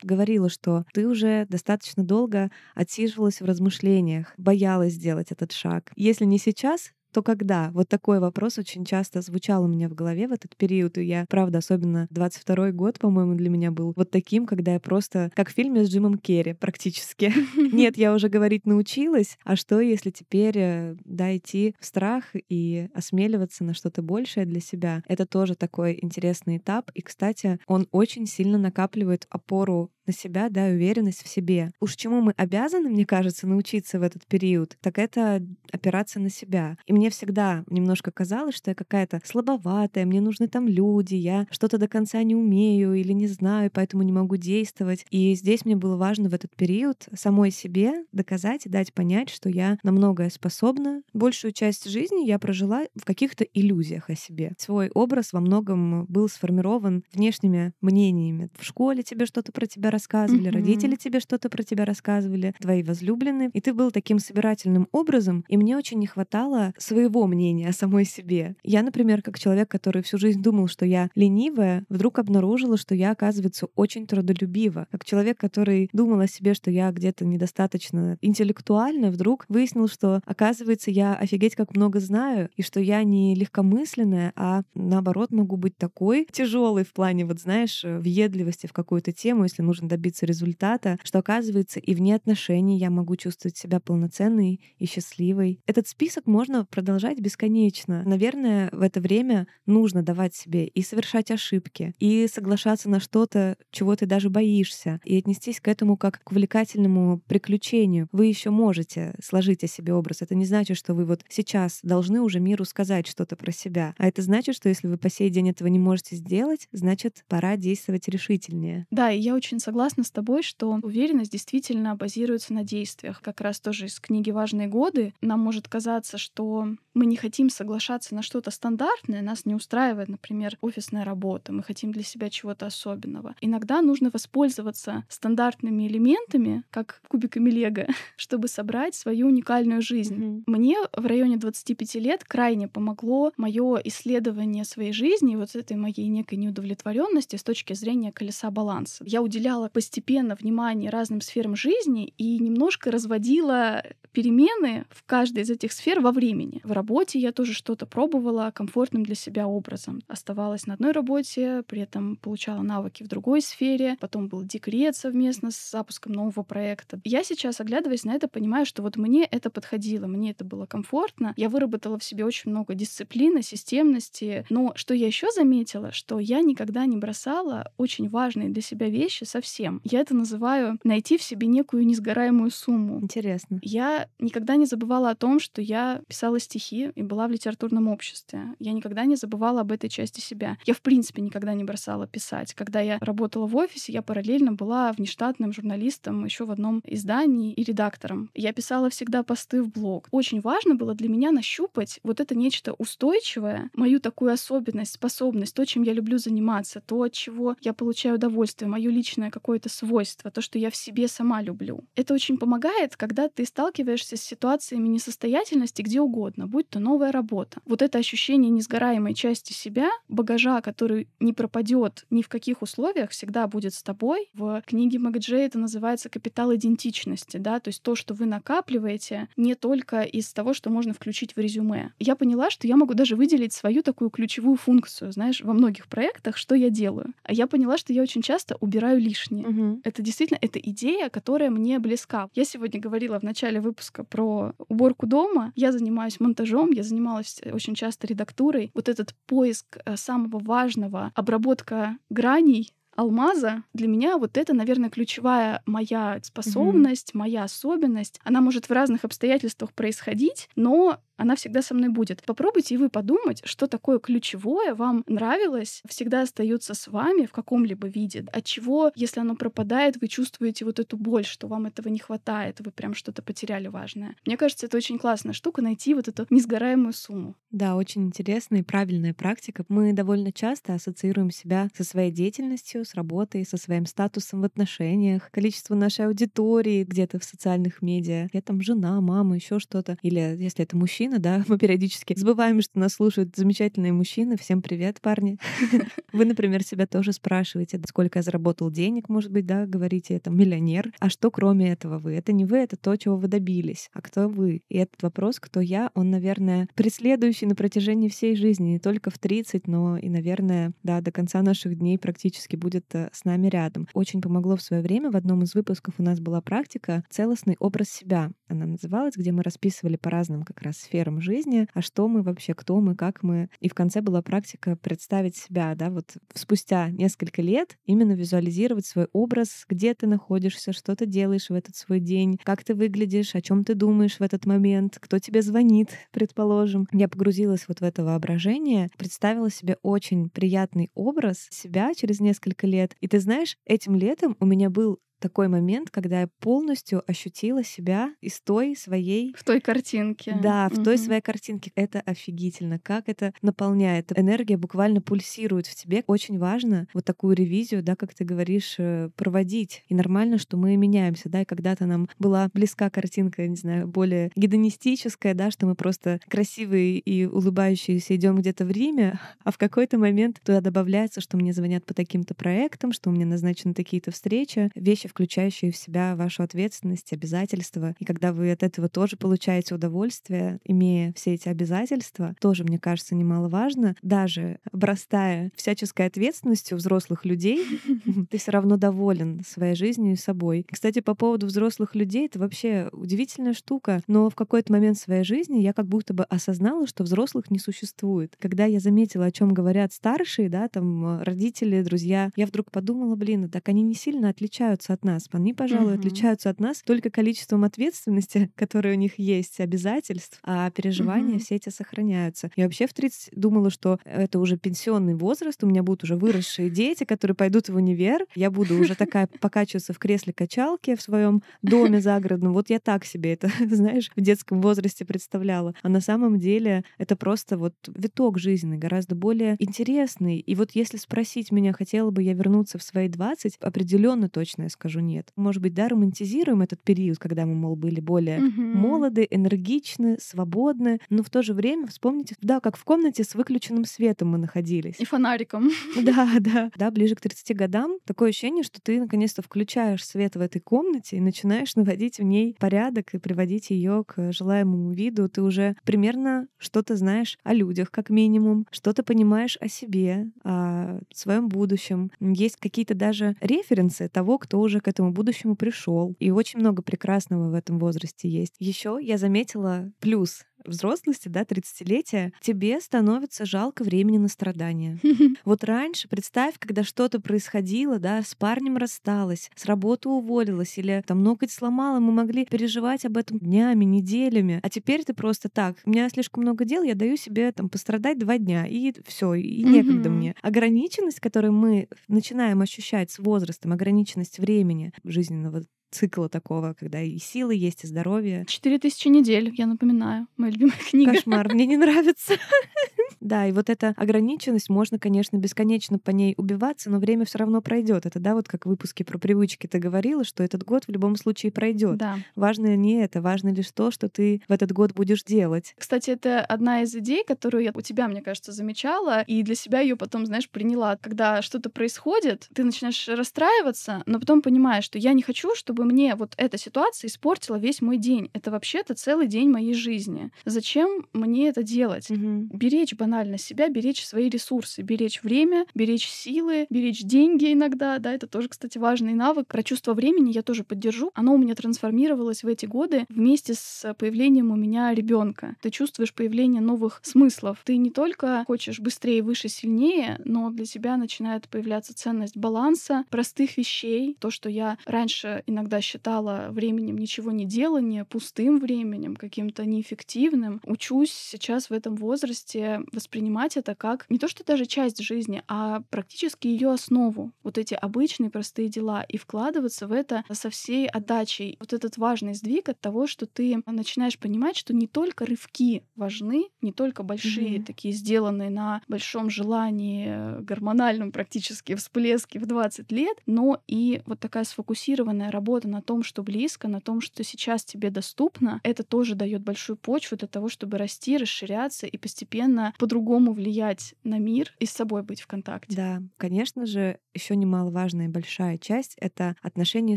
говорила, что ты уже достаточно долго отсиживалась в размышлениях, боялась сделать этот шаг. Если не сейчас, то когда? Вот такой вопрос очень часто звучал у меня в голове в этот период, и я, правда, особенно 22 год, по-моему, для меня был вот таким, когда я просто, как в фильме с Джимом Керри практически. [LAUGHS] Нет, я уже говорить научилась, а что, если теперь, э, да, идти в страх и осмеливаться на что-то большее для себя? Это тоже такой интересный этап, и, кстати, он очень сильно накапливает опору на себя, да, уверенность в себе. Уж чему мы обязаны, мне кажется, научиться в этот период, так это опираться на себя. И мне всегда немножко казалось, что я какая-то слабоватая, мне нужны там люди, я что-то до конца не умею или не знаю, поэтому не могу действовать. И здесь мне было важно в этот период самой себе доказать и дать понять, что я на многое способна. Большую часть жизни я прожила в каких-то иллюзиях о себе. Свой образ во многом был сформирован внешними мнениями. В школе тебе что-то про тебя рассказывали, mm-hmm. родители тебе что-то про тебя рассказывали, твои возлюбленные, и ты был таким собирательным образом, и мне очень не хватало своего мнения о самой себе. Я, например, как человек, который всю жизнь думал, что я ленивая, вдруг обнаружила, что я, оказывается, очень трудолюбива. Как человек, который думал о себе, что я где-то недостаточно интеллектуальна, вдруг выяснил, что, оказывается, я офигеть как много знаю, и что я не легкомысленная, а наоборот могу быть такой тяжелой в плане, вот знаешь, въедливости в какую-то тему, если нужно добиться результата, что оказывается и вне отношений я могу чувствовать себя полноценной и счастливой. Этот список можно продолжать бесконечно. Наверное, в это время нужно давать себе и совершать ошибки, и соглашаться на что-то, чего ты даже боишься, и отнестись к этому как к увлекательному приключению. Вы еще можете сложить о себе образ. Это не значит, что вы вот сейчас должны уже миру сказать что-то про себя. А это значит, что если вы по сей день этого не можете сделать, значит, пора действовать решительнее. Да, и я очень согласна с тобой, что уверенность действительно базируется на действиях. Как раз тоже из книги «Важные годы» нам может казаться, что мы не хотим соглашаться на что-то стандартное, нас не устраивает, например, офисная работа, мы хотим для себя чего-то особенного. Иногда нужно воспользоваться стандартными элементами, как кубиками Лего, [LAUGHS] чтобы собрать свою уникальную жизнь. Mm-hmm. Мне в районе 25 лет крайне помогло мое исследование своей жизни, вот этой моей некой неудовлетворенности с точки зрения колеса баланса. Я уделяла постепенно внимание разным сферам жизни и немножко разводила перемены в каждой из этих сфер во времени. В работе я тоже что-то пробовала комфортным для себя образом. Оставалась на одной работе, при этом получала навыки в другой сфере, потом был декрет совместно с запуском нового проекта. Я сейчас, оглядываясь на это, понимаю, что вот мне это подходило, мне это было комфортно. Я выработала в себе очень много дисциплины, системности. Но что я еще заметила, что я никогда не бросала очень важные для себя вещи совсем. Я это называю найти в себе некую несгораемую сумму. Интересно. Я никогда не забывала о том, что я писала стихи и была в литературном обществе. Я никогда не забывала об этой части себя. Я, в принципе, никогда не бросала писать. Когда я работала в офисе, я параллельно была внештатным журналистом еще в одном издании и редактором. Я писала всегда посты в блог. Очень важно было для меня нащупать вот это нечто устойчивое, мою такую особенность, способность, то, чем я люблю заниматься, то, от чего я получаю удовольствие, мое личное какое-то свойство, то, что я в себе сама люблю. Это очень помогает, когда ты сталкиваешься с ситуациями несостоятельности где угодно, будь то новая работа. Вот это ощущение несгораемой части себя, багажа, который не пропадет ни в каких условиях, всегда будет с тобой. В книге МакДжей это называется капитал идентичности, да, то есть то, что вы накапливаете не только из того, что можно включить в резюме. Я поняла, что я могу даже выделить свою такую ключевую функцию, знаешь, во многих проектах, что я делаю. А я поняла, что я очень часто убираю лишнее. Угу. Это действительно, это идея, которая мне близка. Я сегодня говорила в начале выпуска про уборку дома. Я занимаюсь монтажом, я занималась очень часто редактурой. Вот этот поиск э, самого важного, обработка граней алмаза, для меня вот это, наверное, ключевая моя способность, mm-hmm. моя особенность. Она может в разных обстоятельствах происходить, но она всегда со мной будет. Попробуйте и вы подумать, что такое ключевое вам нравилось, всегда остается с вами в каком-либо виде. От чего, если оно пропадает, вы чувствуете вот эту боль, что вам этого не хватает, вы прям что-то потеряли важное. Мне кажется, это очень классная штука найти вот эту несгораемую сумму. Да, очень интересная и правильная практика. Мы довольно часто ассоциируем себя со своей деятельностью, с работой, со своим статусом в отношениях, количество нашей аудитории где-то в социальных медиа. Я там жена, мама, еще что-то. Или если это мужчина, мужчина, да, [LAUGHS] мы периодически забываем, что нас слушают замечательные мужчины. Всем привет, парни. [LAUGHS] Вы, например, себя тоже спрашиваете, сколько я заработал денег, может быть, да, говорите, это миллионер. А что кроме этого вы? Это не вы, это то, чего вы добились. А кто вы? И этот вопрос, кто я, он, наверное, преследующий на протяжении всей жизни, не только в 30, но и, наверное, да, до конца наших дней практически будет э, с нами рядом. Очень помогло в свое время. В одном из выпусков у нас была практика «Целостный образ себя». Она называлась, где мы расписывали по разным как раз сферам сферам жизни, а что мы вообще, кто мы, как мы. И в конце была практика представить себя, да, вот спустя несколько лет именно визуализировать свой образ, где ты находишься, что ты делаешь в этот свой день, как ты выглядишь, о чем ты думаешь в этот момент, кто тебе звонит, предположим. Я погрузилась вот в это воображение, представила себе очень приятный образ себя через несколько лет. И ты знаешь, этим летом у меня был такой момент, когда я полностью ощутила себя из той своей... В той картинке. Да, в угу. той своей картинке. Это офигительно. Как это наполняет. Энергия буквально пульсирует в тебе. Очень важно вот такую ревизию, да, как ты говоришь, э, проводить. И нормально, что мы меняемся, да, и когда-то нам была близка картинка, не знаю, более гедонистическая, да, что мы просто красивые и улыбающиеся идем где-то в Риме, [LAUGHS] а в какой-то момент туда добавляется, что мне звонят по таким-то проектам, что у меня назначены такие-то встречи. Вещи включающие в себя вашу ответственность, обязательства. И когда вы от этого тоже получаете удовольствие, имея все эти обязательства, тоже, мне кажется, немаловажно, даже обрастая всяческой ответственностью взрослых людей, [LAUGHS] [LAUGHS] ты все равно доволен своей жизнью и собой. Кстати, по поводу взрослых людей, это вообще удивительная штука, но в какой-то момент своей жизни я как будто бы осознала, что взрослых не существует. Когда я заметила, о чем говорят старшие, да, там родители, друзья, я вдруг подумала, блин, так они не сильно отличаются от нас. Они, пожалуй, угу. отличаются от нас только количеством ответственности, [LAUGHS] которая у них есть, обязательств, а переживания угу. все эти сохраняются. Я вообще в 30 думала, что это уже пенсионный возраст, у меня будут уже выросшие дети, которые пойдут в универ, я буду уже [LAUGHS] такая покачиваться в кресле качалки в своем доме загородном. Вот я так себе это, [LAUGHS] знаешь, в детском возрасте представляла. А на самом деле это просто вот виток жизни, гораздо более интересный. И вот если спросить меня, хотела бы я вернуться в свои 20, определенно точно я скажу нет. Может быть, да, романтизируем этот период, когда мы, мол, были более угу. молоды, энергичны, свободны, но в то же время вспомните, да, как в комнате с выключенным светом мы находились. И фонариком. [LAUGHS] Да, да. Да, ближе к 30 годам такое ощущение, что ты наконец-то включаешь свет в этой комнате и начинаешь наводить в ней порядок и приводить ее к желаемому виду. Ты уже примерно что-то знаешь о людях, как минимум, что-то понимаешь о себе, о своем будущем. Есть какие-то даже референсы того, кто уже к этому будущему пришел. И очень много прекрасного в этом возрасте есть. Еще я заметила плюс взрослости, да, 30-летия, тебе становится жалко времени на страдания. [LAUGHS] Вот раньше, представь, когда что-то происходило, да, с парнем рассталась, с работы уволилась или там ноготь сломала, мы могли переживать об этом днями, неделями. А теперь ты просто так, у меня слишком много дел, я даю себе там пострадать два дня, и все, и некогда мне. Ограниченность, которую мы начинаем ощущать с возрастом, ограниченность времени жизненного цикла такого, когда и силы есть, и здоровье. Четыре тысячи недель, я напоминаю. Моя любимая книга. Кошмар, мне не нравится. [LAUGHS] Да, и вот эта ограниченность, можно, конечно, бесконечно по ней убиваться, но время все равно пройдет. Это, да, вот как в выпуске про привычки ты говорила, что этот год в любом случае пройдет. Да. Важно не это, важно лишь то, что ты в этот год будешь делать. Кстати, это одна из идей, которую я у тебя, мне кажется, замечала, и для себя ее потом, знаешь, приняла. Когда что-то происходит, ты начинаешь расстраиваться, но потом понимаешь, что я не хочу, чтобы мне вот эта ситуация испортила весь мой день. Это вообще-то целый день моей жизни. Зачем мне это делать? Угу. Беречь банально себя, беречь свои ресурсы, беречь время, беречь силы, беречь деньги иногда, да, это тоже, кстати, важный навык. Про чувство времени я тоже поддержу. Оно у меня трансформировалось в эти годы вместе с появлением у меня ребенка. Ты чувствуешь появление новых смыслов. Ты не только хочешь быстрее, выше, сильнее, но для тебя начинает появляться ценность баланса, простых вещей. То, что я раньше иногда считала временем ничего не делания, пустым временем, каким-то неэффективным. Учусь сейчас в этом возрасте воспринимать это как не то, что даже часть жизни, а практически ее основу. Вот эти обычные простые дела и вкладываться в это со всей отдачей. Вот этот важный сдвиг от того, что ты начинаешь понимать, что не только рывки важны, не только большие mm-hmm. такие сделанные на большом желании, гормональном практически всплеске в 20 лет, но и вот такая сфокусированная работа на том, что близко, на том, что сейчас тебе доступно, это тоже дает большую почву для того, чтобы расти, расширяться и постепенно по-другому влиять на мир и с собой быть в контакте. Да, конечно же, еще немаловажная и большая часть — это отношения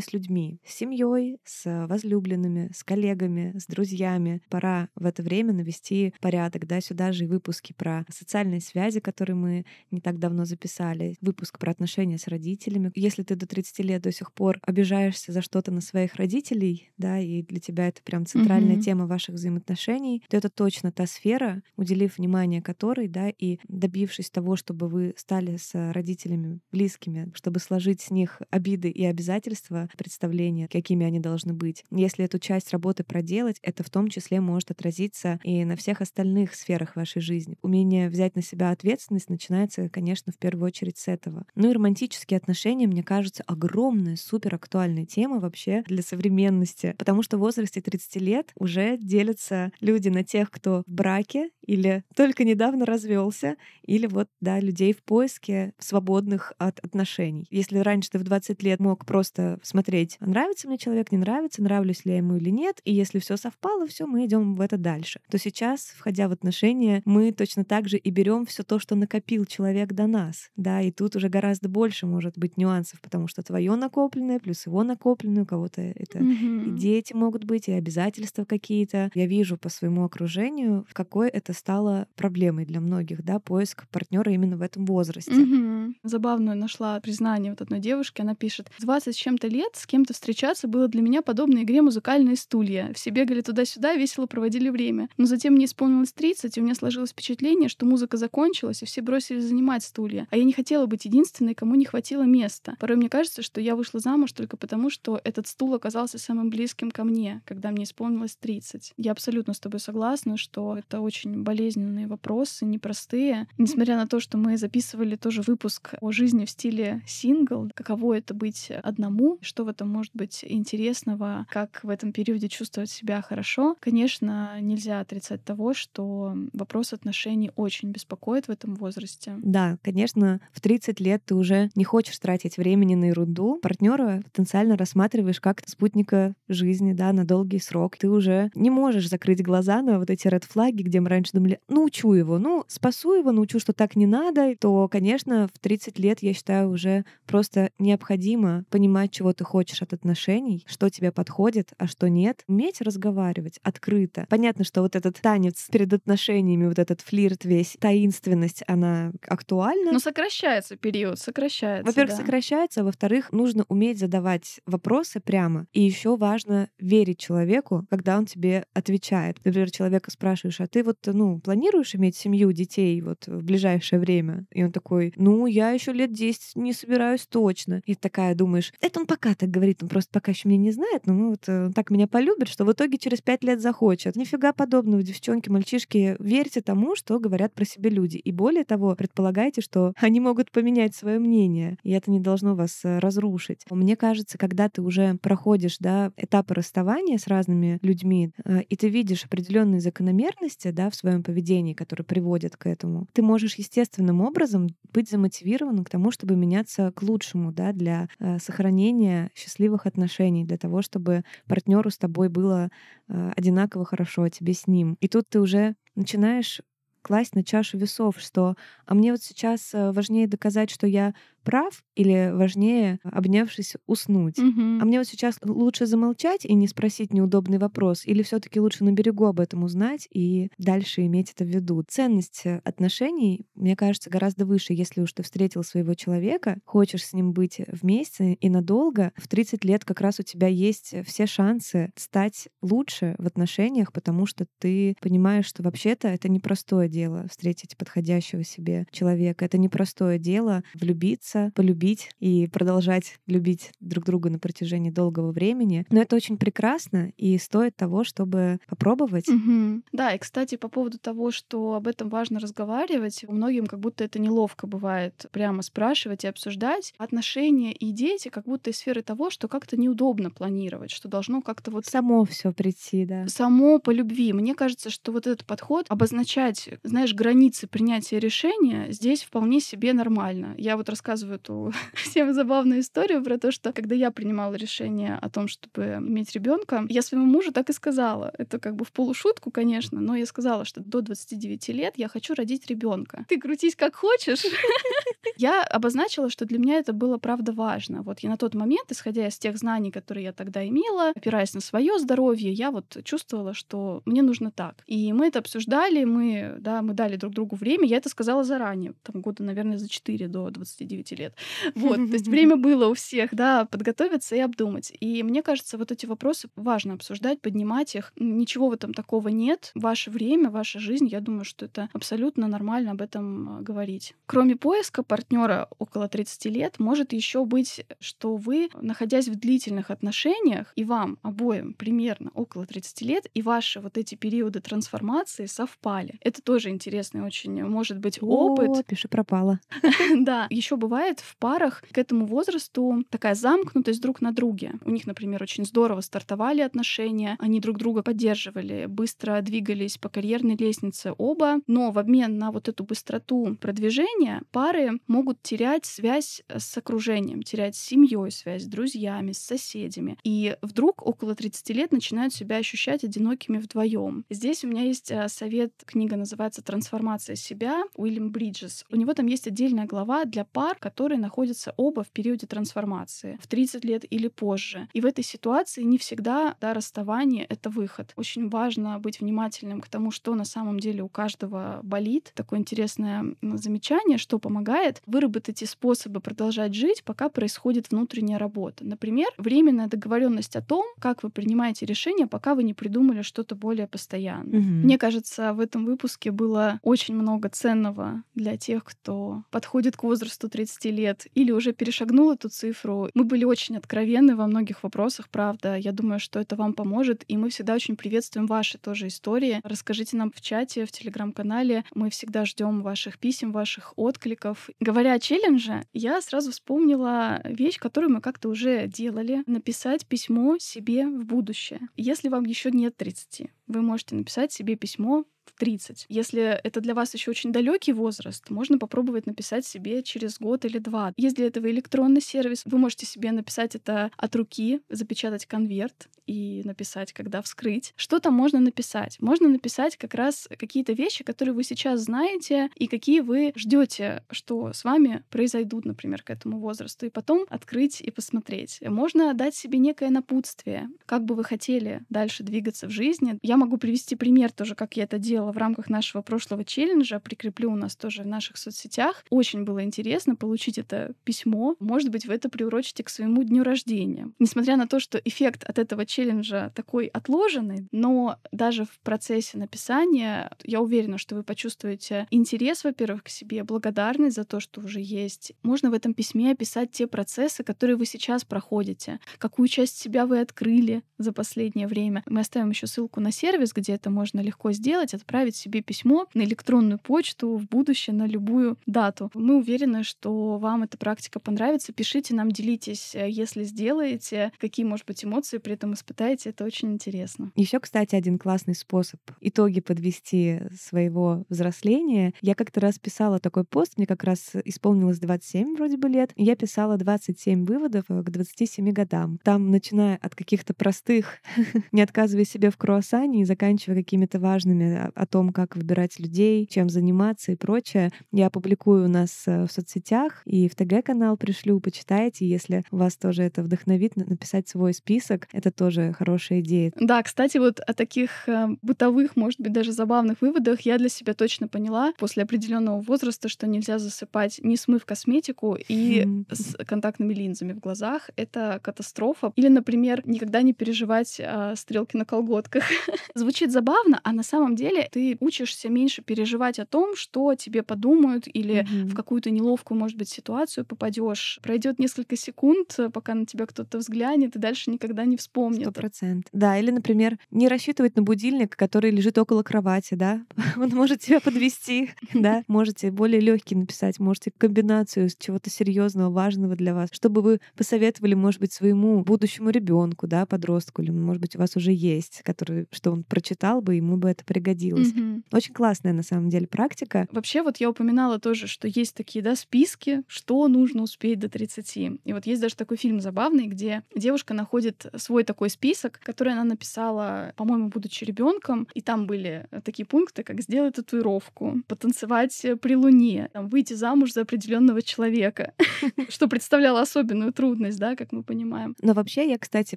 с людьми, с семьей, с возлюбленными, с коллегами, с друзьями. Пора в это время навести порядок. Да, сюда же и выпуски про социальные связи, которые мы не так давно записали, выпуск про отношения с родителями. Если ты до 30 лет до сих пор обижаешься за что-то на своих родителей, да, и для тебя это прям центральная mm-hmm. тема ваших взаимоотношений, то это точно та сфера, уделив внимание которой, да, и добившись того, чтобы вы стали с родителями близкими, чтобы сложить с них обиды и обязательства, представления, какими они должны быть. Если эту часть работы проделать, это в том числе может отразиться и на всех остальных сферах вашей жизни. Умение взять на себя ответственность начинается, конечно, в первую очередь с этого. Ну и романтические отношения, мне кажется, огромная, супер актуальная тема вообще для современности, потому что в возрасте 30 лет уже делятся люди на тех, кто в браке или только недавно недавно развелся, или вот, да, людей в поиске свободных от отношений. Если раньше ты в 20 лет мог просто смотреть, нравится мне человек, не нравится, нравлюсь ли я ему или нет, и если все совпало, все, мы идем в это дальше. То сейчас, входя в отношения, мы точно так же и берем все то, что накопил человек до нас, да, и тут уже гораздо больше может быть нюансов, потому что твое накопленное плюс его накопленное, у кого-то это mm-hmm. и дети могут быть, и обязательства какие-то. Я вижу по своему окружению, в какой это стало проблемой для многих, да, поиск партнера именно в этом возрасте. Mm-hmm. Забавную нашла признание вот одной девушки, она пишет, 20 с чем-то лет с кем-то встречаться было для меня подобно игре «Музыкальные стулья». Все бегали туда-сюда, весело проводили время. Но затем мне исполнилось 30, и у меня сложилось впечатление, что музыка закончилась, и все бросились занимать стулья. А я не хотела быть единственной, кому не хватило места. Порой мне кажется, что я вышла замуж только потому, что этот стул оказался самым близким ко мне, когда мне исполнилось 30. Я абсолютно с тобой согласна, что это очень болезненные вопросы, непростые. Несмотря на то, что мы записывали тоже выпуск о жизни в стиле сингл, каково это быть одному, что в этом может быть интересного, как в этом периоде чувствовать себя хорошо. Конечно, нельзя отрицать того, что вопрос отношений очень беспокоит в этом возрасте. Да, конечно, в 30 лет ты уже не хочешь тратить времени на ерунду. Партнера потенциально рассматриваешь как спутника жизни, да, на долгий срок. Ты уже не можешь закрыть глаза на вот эти ред флаги, где мы раньше думали, научу его, ну, спасу его, научу, что так не надо, то, конечно, в 30 лет, я считаю, уже просто необходимо понимать, чего ты хочешь от отношений, что тебе подходит, а что нет. Уметь разговаривать открыто. Понятно, что вот этот танец перед отношениями, вот этот флирт весь, таинственность, она актуальна. Но сокращается период, сокращается. Во-первых, да. сокращается, а во-вторых, нужно уметь задавать вопросы прямо. И еще важно верить человеку, когда он тебе отвечает. Например, человека спрашиваешь, а ты вот, ну, планируешь иметь семью, детей вот в ближайшее время? И он такой, ну, я еще лет 10 не собираюсь точно. И такая думаешь, это он пока так говорит, он просто пока еще меня не знает, но вот он э, так меня полюбит, что в итоге через пять лет захочет. Нифига подобного, девчонки, мальчишки, верьте тому, что говорят про себя люди. И более того, предполагайте, что [LAUGHS] они могут поменять свое мнение, и это не должно вас э, разрушить. Мне кажется, когда ты уже проходишь да, этапы расставания с разными людьми, э, и ты видишь определенные закономерности да, в своем поведении, которые приводят к этому, ты можешь естественным образом быть замотивированным к тому, чтобы меняться к лучшему да, для э, сохранения счастливых отношений, для того, чтобы партнеру с тобой было одинаково хорошо, а тебе с ним. И тут ты уже начинаешь класть на чашу весов, что а мне вот сейчас важнее доказать, что я прав или важнее, обнявшись, уснуть? Угу. А мне вот сейчас лучше замолчать и не спросить неудобный вопрос, или все таки лучше на берегу об этом узнать и дальше иметь это в виду? Ценность э, отношений, мне кажется, гораздо выше, если уж ты встретил своего человека, хочешь с ним быть вместе и надолго, в 30 лет как раз у тебя есть все шансы стать лучше в отношениях, потому что ты понимаешь, что вообще-то это непростое дело встретить подходящего себе человека. Это непростое дело влюбиться влюбиться, полюбить и продолжать любить друг друга на протяжении долгого времени. Но это очень прекрасно и стоит того, чтобы попробовать. Угу. Да, и, кстати, по поводу того, что об этом важно разговаривать, многим как будто это неловко бывает прямо спрашивать и обсуждать. Отношения и дети как будто из сферы того, что как-то неудобно планировать, что должно как-то вот... Само все прийти, да. Само по любви. Мне кажется, что вот этот подход обозначать, знаешь, границы принятия решения здесь вполне себе нормально. Я вот рассказываю рассказываю эту [LAUGHS] всем забавную историю про то, что когда я принимала решение о том, чтобы иметь ребенка, я своему мужу так и сказала. Это как бы в полушутку, конечно, но я сказала, что до 29 лет я хочу родить ребенка. Ты крутись как хочешь. [LAUGHS] Я обозначила, что для меня это было правда важно. Вот я на тот момент, исходя из тех знаний, которые я тогда имела, опираясь на свое здоровье, я вот чувствовала, что мне нужно так. И мы это обсуждали, мы, да, мы дали друг другу время. Я это сказала заранее, там года, наверное, за 4 до 29 9 лет. [LAUGHS] Вот, то есть время было у всех, да, подготовиться и обдумать. И мне кажется, вот эти вопросы важно обсуждать, поднимать их. Ничего в этом такого нет. Ваше время, ваша жизнь, я думаю, что это абсолютно нормально об этом а, говорить. Кроме поиска партнера около 30 лет, может еще быть, что вы, находясь в длительных отношениях, и вам обоим примерно около 30 лет, и ваши вот эти периоды трансформации совпали. Это тоже интересный очень, может быть, опыт. О, пиши пропала. [LAUGHS] Да, еще бывает бывает в парах к этому возрасту такая замкнутость друг на друге. У них, например, очень здорово стартовали отношения, они друг друга поддерживали, быстро двигались по карьерной лестнице оба, но в обмен на вот эту быстроту продвижения пары могут терять связь с окружением, терять с семьей связь, с друзьями, с соседями. И вдруг около 30 лет начинают себя ощущать одинокими вдвоем. Здесь у меня есть э, совет, книга называется «Трансформация себя» Уильям Бриджес. У него там есть отдельная глава для пар, которые находятся оба в периоде трансформации, в 30 лет или позже. И в этой ситуации не всегда да, расставание — это выход. Очень важно быть внимательным к тому, что на самом деле у каждого болит. Такое интересное замечание, что помогает выработать и способы продолжать жить, пока происходит внутренняя работа. Например, временная договоренность о том, как вы принимаете решение, пока вы не придумали что-то более постоянное. Угу. Мне кажется, в этом выпуске было очень много ценного для тех, кто подходит к возрасту 30 лет или уже перешагнул эту цифру. Мы были очень откровенны во многих вопросах, правда. Я думаю, что это вам поможет, и мы всегда очень приветствуем ваши тоже истории. Расскажите нам в чате, в телеграм-канале. Мы всегда ждем ваших писем, ваших откликов. Говоря о челлендже, я сразу вспомнила вещь, которую мы как-то уже делали. Написать письмо себе в будущее. Если вам еще нет 30, вы можете написать себе письмо 30. Если это для вас еще очень далекий возраст, можно попробовать написать себе через год или два. Есть для этого электронный сервис. Вы можете себе написать это от руки, запечатать конверт и написать, когда вскрыть. Что там можно написать? Можно написать как раз какие-то вещи, которые вы сейчас знаете и какие вы ждете, что с вами произойдут, например, к этому возрасту, и потом открыть и посмотреть. Можно дать себе некое напутствие, как бы вы хотели дальше двигаться в жизни. Я могу привести пример тоже, как я это делала в рамках нашего прошлого челленджа, прикреплю у нас тоже в наших соцсетях. Очень было интересно получить это письмо. Может быть, вы это приурочите к своему дню рождения. Несмотря на то, что эффект от этого челленджа такой отложенный, но даже в процессе написания я уверена, что вы почувствуете интерес, во-первых, к себе, благодарность за то, что уже есть. Можно в этом письме описать те процессы, которые вы сейчас проходите, какую часть себя вы открыли за последнее время. Мы оставим еще ссылку на сервис, где это можно легко сделать, отправить себе письмо на электронную почту в будущее на любую дату. Мы уверены, что вам эта практика понравится. Пишите нам, делитесь, э, если сделаете, какие, может быть, эмоции при этом испытаете. Это очень интересно. Еще, кстати, один классный способ итоги подвести своего взросления. Я как-то раз писала такой пост, мне как раз исполнилось 27 вроде бы лет, я писала 27 выводов э, к 27 годам. Там, начиная от каких-то простых, [LAUGHS] не отказывая себе в круассане и заканчивая какими-то важными о, том, как выбирать людей, чем заниматься и прочее, я публикую у нас э, в соцсетях и в ТГ-канал пришлю, почитайте. Если вас тоже это вдохновит, написать свой список, это тоже хорошая идея. Да, кстати, вот о таких э, бытовых, может быть, даже забавных выводах я для себя точно поняла после определенного возраста, что нельзя засыпать, не смыв косметику и с контактными линзами в глазах. Это катастрофа. Или, например, никогда не переживать а, стрелки на колготках. [LAUGHS] Звучит забавно, а на самом деле ты учишься меньше переживать о том, что тебе подумают или mm-hmm. в какую-то неловкую, может быть, ситуацию попадешь. Пройдет несколько секунд, пока на тебя кто-то взглянет, и дальше никогда не вспомнит. Сто процентов. Да, или, например, не рассчитывать на будильник, который лежит около кровати, да, [LAUGHS] он может тебя подвести, [LAUGHS] да, можете более легкий написать, можете комбинацию чего-то серьезного, важного для вас, чтобы вы посоветовали, может быть, своему будущему ребенку, да, подростку, или, может быть, у вас уже есть, который, что он прочитал бы, ему бы это пригодилось. Mm-hmm. Очень классная, на самом деле, практика. Вообще, вот я упоминала тоже, что есть такие, да, списки, что нужно успеть до 30. И вот есть даже такой фильм забавный, где девушка находит свой такой список, который она написала, по-моему, будучи ребенком, и там были такие пункты, как сделать татуировку, потанцевать при луне, там, выйти замуж за определенного человека, [LAUGHS] что представляло особенную трудность, да, как мы понимаем. Но вообще я, кстати,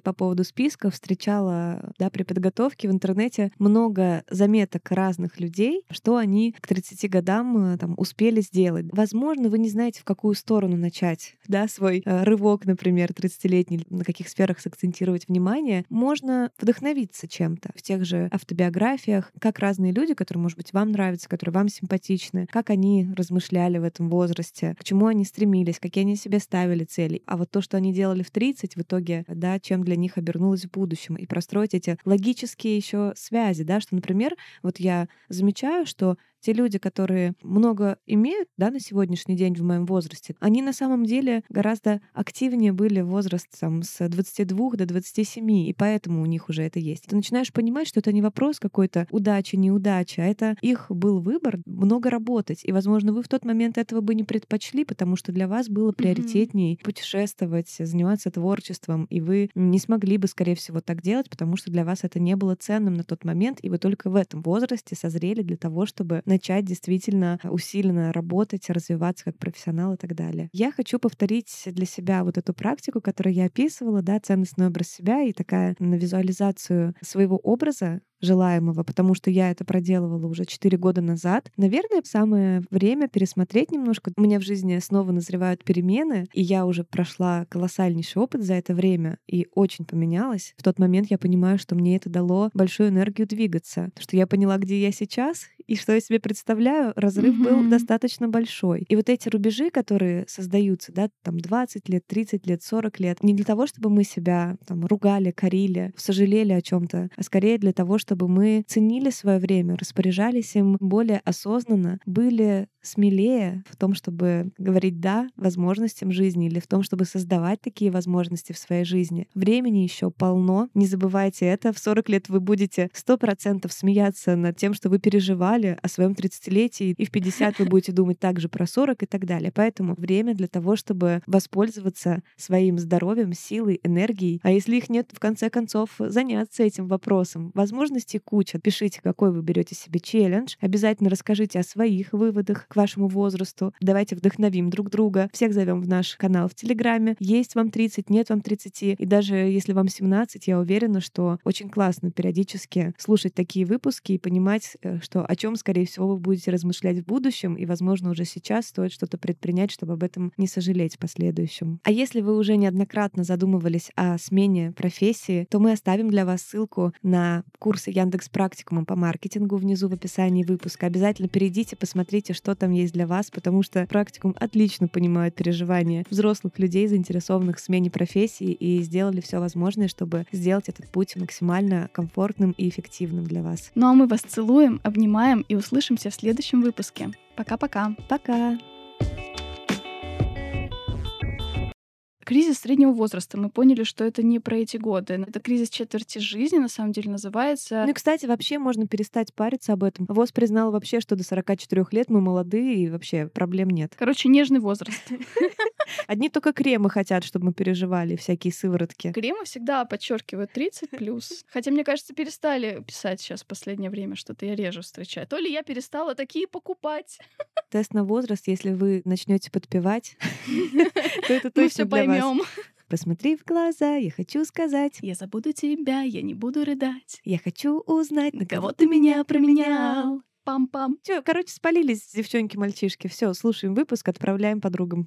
по поводу списков встречала, да, при подготовке в интернете много заметок разных людей, что они к 30 годам э, там успели сделать. Возможно, вы не знаете, в какую сторону начать, да, свой э, рывок, например, 30-летний, на каких сферах сакцентировать внимание. Можно вдохновиться чем-то в тех же автобиографиях, как разные люди, которые, может быть, вам нравятся, которые вам симпатичны, как они размышляли в этом возрасте, к чему они стремились, какие они себе ставили цели. А вот то, что они делали в 30, в итоге, да, чем для них обернулось в будущем. И простроить эти логические еще связи, да, что, например, вот я замечаю, что те люди, которые много имеют, да, на сегодняшний день в моем возрасте, они на самом деле гораздо активнее были в возраст там, с 22 до 27, и поэтому у них уже это есть. Ты начинаешь понимать, что это не вопрос какой-то удачи, неудачи, а это их был выбор много работать. И, возможно, вы в тот момент этого бы не предпочли, потому что для вас было приоритетнее mm-hmm. путешествовать, заниматься творчеством, и вы не смогли бы, скорее всего, так делать, потому что для вас это не было ценным на тот момент, и вы только в этом возрасте созрели для того, чтобы начать действительно усиленно работать, развиваться как профессионал и так далее. Я хочу повторить для себя вот эту практику, которую я описывала, да, ценностный образ себя и такая на визуализацию своего образа, желаемого, потому что я это проделывала уже 4 года назад. Наверное, самое время пересмотреть немножко. У меня в жизни снова назревают перемены, и я уже прошла колоссальнейший опыт за это время и очень поменялась. В тот момент я понимаю, что мне это дало большую энергию двигаться, что я поняла, где я сейчас и что я себе представляю, разрыв mm-hmm. был достаточно большой. И вот эти рубежи, которые создаются, да, там 20 лет, 30 лет, 40 лет, не для того, чтобы мы себя там ругали, корили, сожалели о чем-то, а скорее для того, чтобы мы ценили свое время, распоряжались им более осознанно, были смелее в том, чтобы говорить «да» возможностям жизни или в том, чтобы создавать такие возможности в своей жизни. Времени еще полно. Не забывайте это. В 40 лет вы будете 100% смеяться над тем, что вы переживали о своем 30-летии, и в 50 вы будете думать также про 40 и так далее. Поэтому время для того, чтобы воспользоваться своим здоровьем, силой, энергией. А если их нет, в конце концов, заняться этим вопросом. Возможностей куча. Пишите, какой вы берете себе челлендж. Обязательно расскажите о своих выводах к вашему возрасту. Давайте вдохновим друг друга. Всех зовем в наш канал в Телеграме. Есть вам 30, нет вам 30. И даже если вам 17, я уверена, что очень классно периодически слушать такие выпуски и понимать, э, что о чем, скорее всего, вы будете размышлять в будущем, и, возможно, уже сейчас стоит что-то предпринять, чтобы об этом не сожалеть в последующем. А если вы уже неоднократно задумывались о смене профессии, то мы оставим для вас ссылку на курсы Яндекс Практикума по маркетингу внизу в описании выпуска. Обязательно перейдите, посмотрите, что там есть для вас, потому что практикум отлично понимает переживания взрослых людей, заинтересованных в смене профессии, и сделали все возможное, чтобы сделать этот путь максимально комфортным и эффективным для вас. Ну а мы вас целуем, обнимаем и услышимся в следующем выпуске. Пока-пока. Пока. -пока. Пока. Кризис среднего возраста. Мы поняли, что это не про эти годы. Это кризис четверти жизни, на самом деле, называется. Ну и, кстати, вообще можно перестать париться об этом. ВОЗ признал вообще, что до 44 лет мы молодые, и вообще проблем нет. Короче, нежный возраст. [LAUGHS] Одни только кремы хотят, чтобы мы переживали, всякие сыворотки. Кремы всегда подчеркивают 30 плюс. Хотя, мне кажется, перестали писать сейчас в последнее время, что-то я реже встречаю. То ли я перестала такие покупать. Тест на возраст, если вы начнете подпевать, [LAUGHS] [LAUGHS] то это точно для вас поймем. Посмотри в глаза, я хочу сказать. Я забуду тебя, я не буду рыдать. Я хочу узнать, на кого ты меня променял. Пам-пам. Все, короче, спалились девчонки-мальчишки. Все, слушаем выпуск, отправляем подругам.